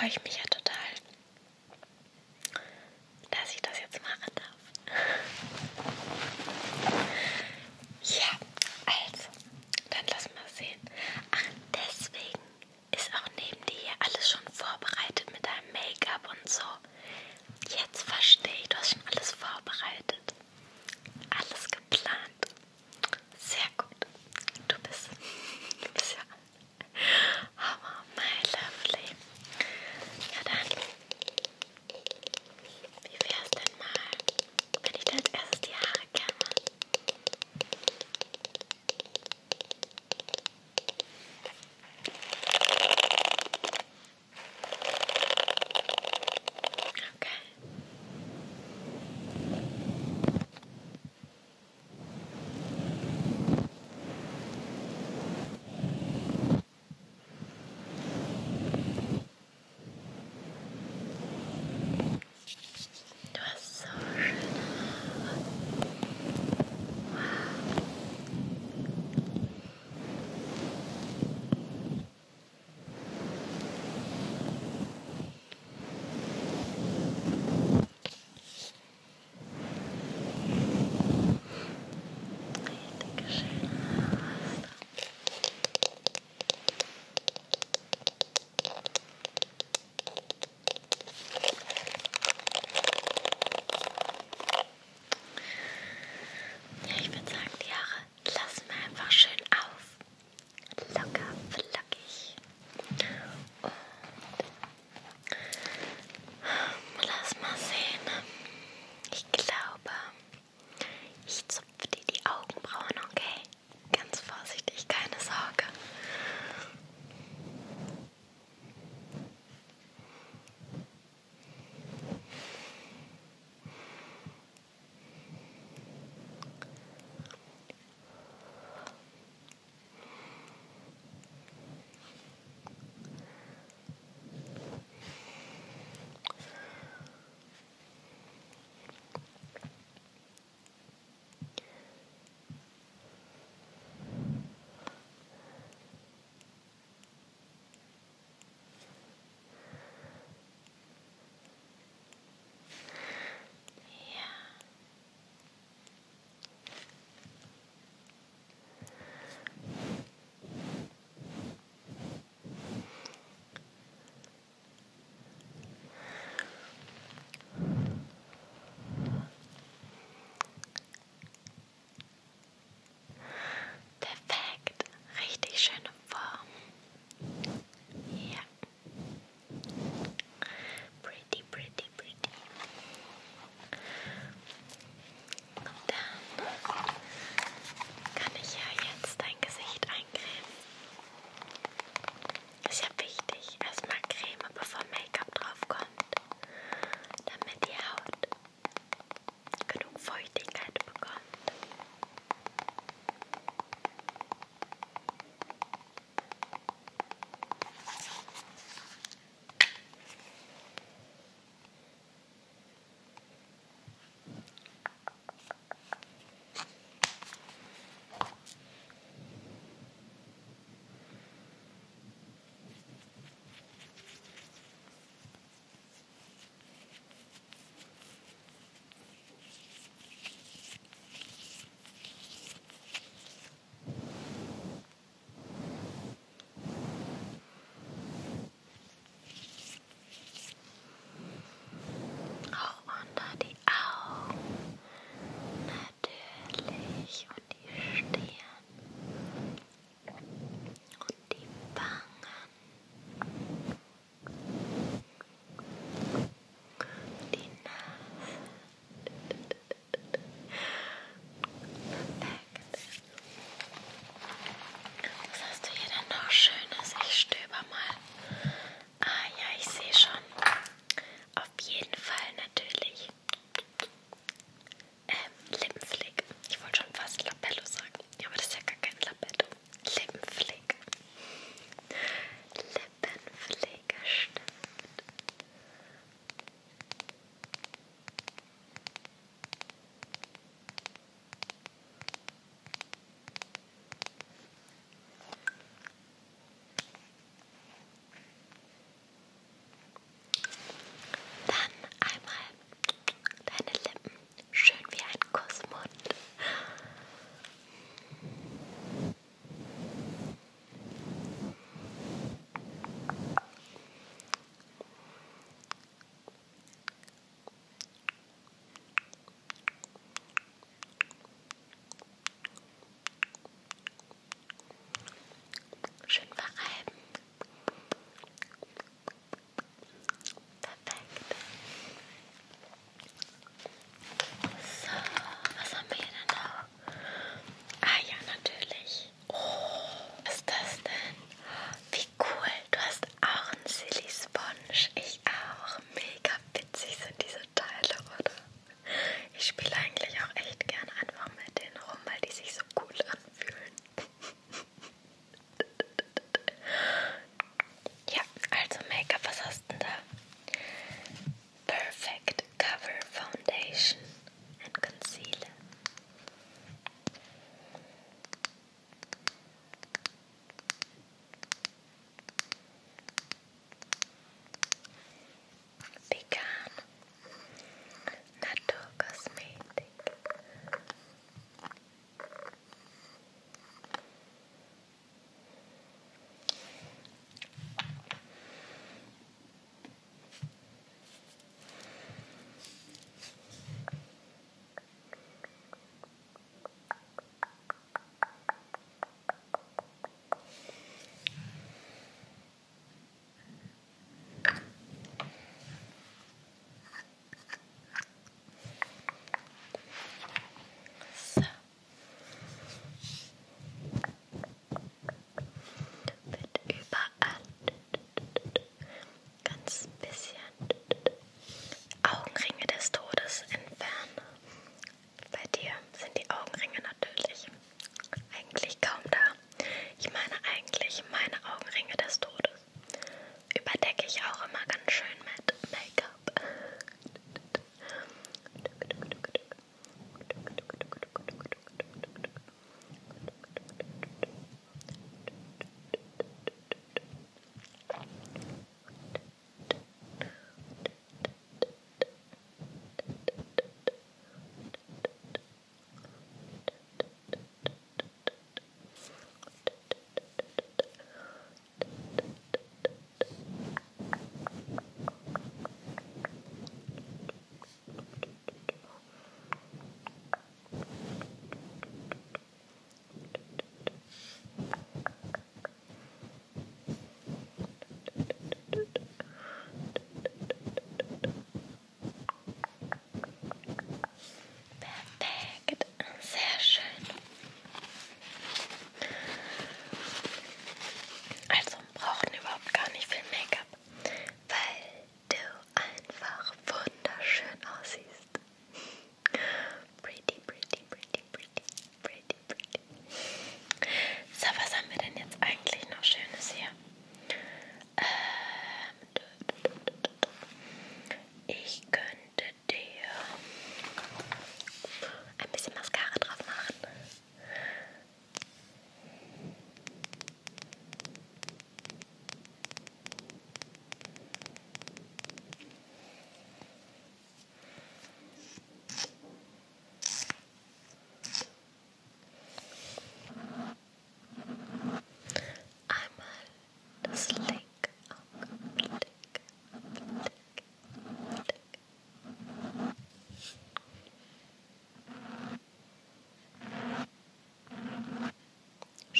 freue ich mich ja total.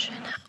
Schöne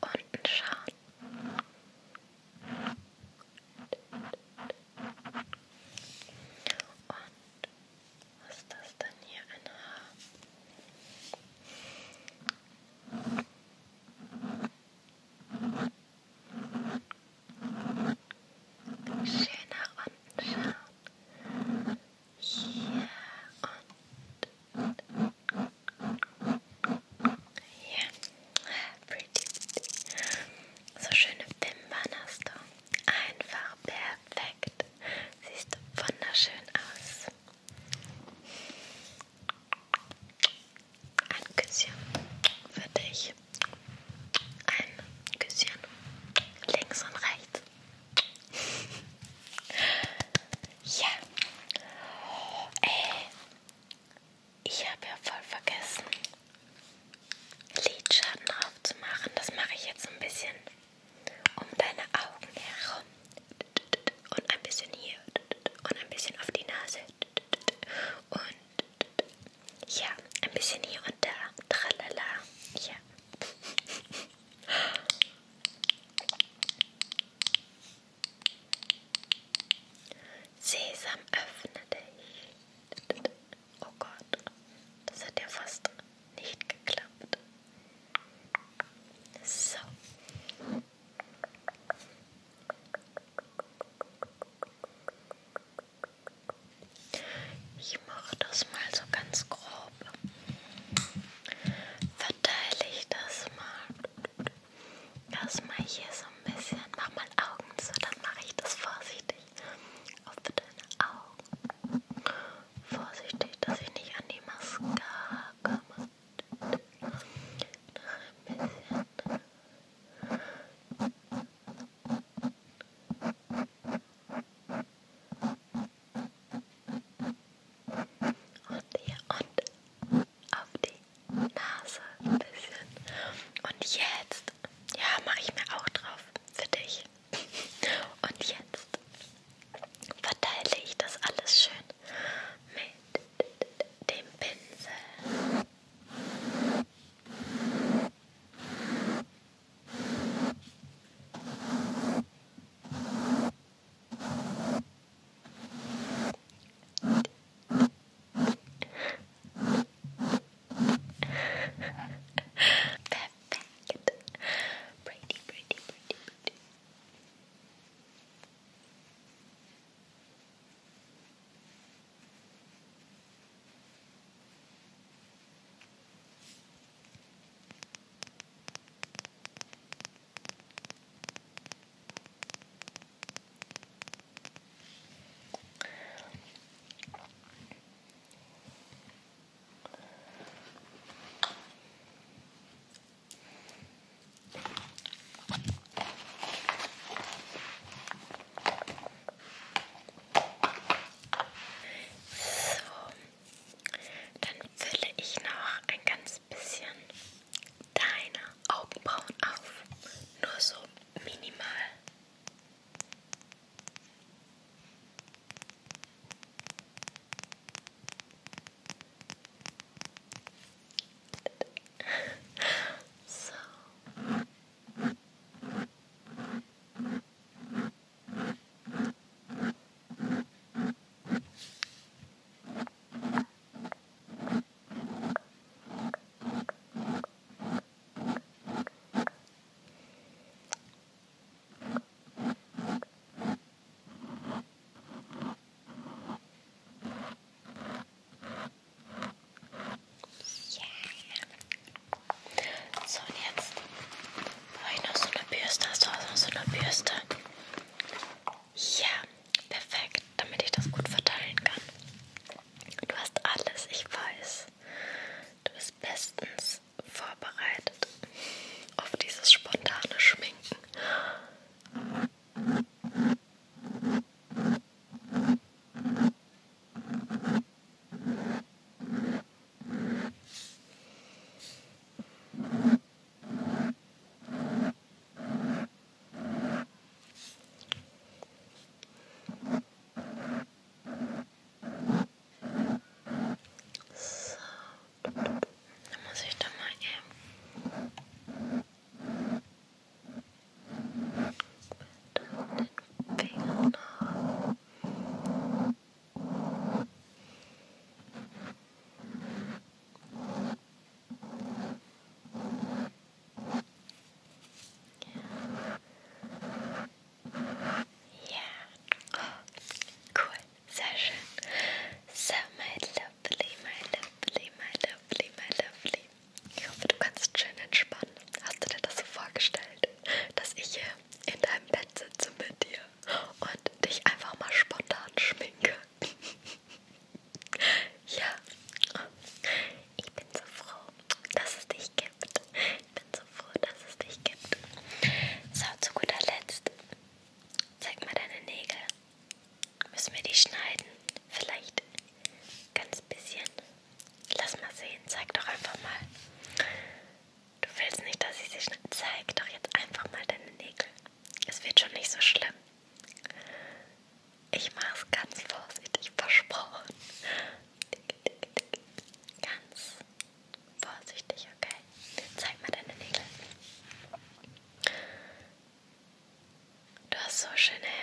so schön hell.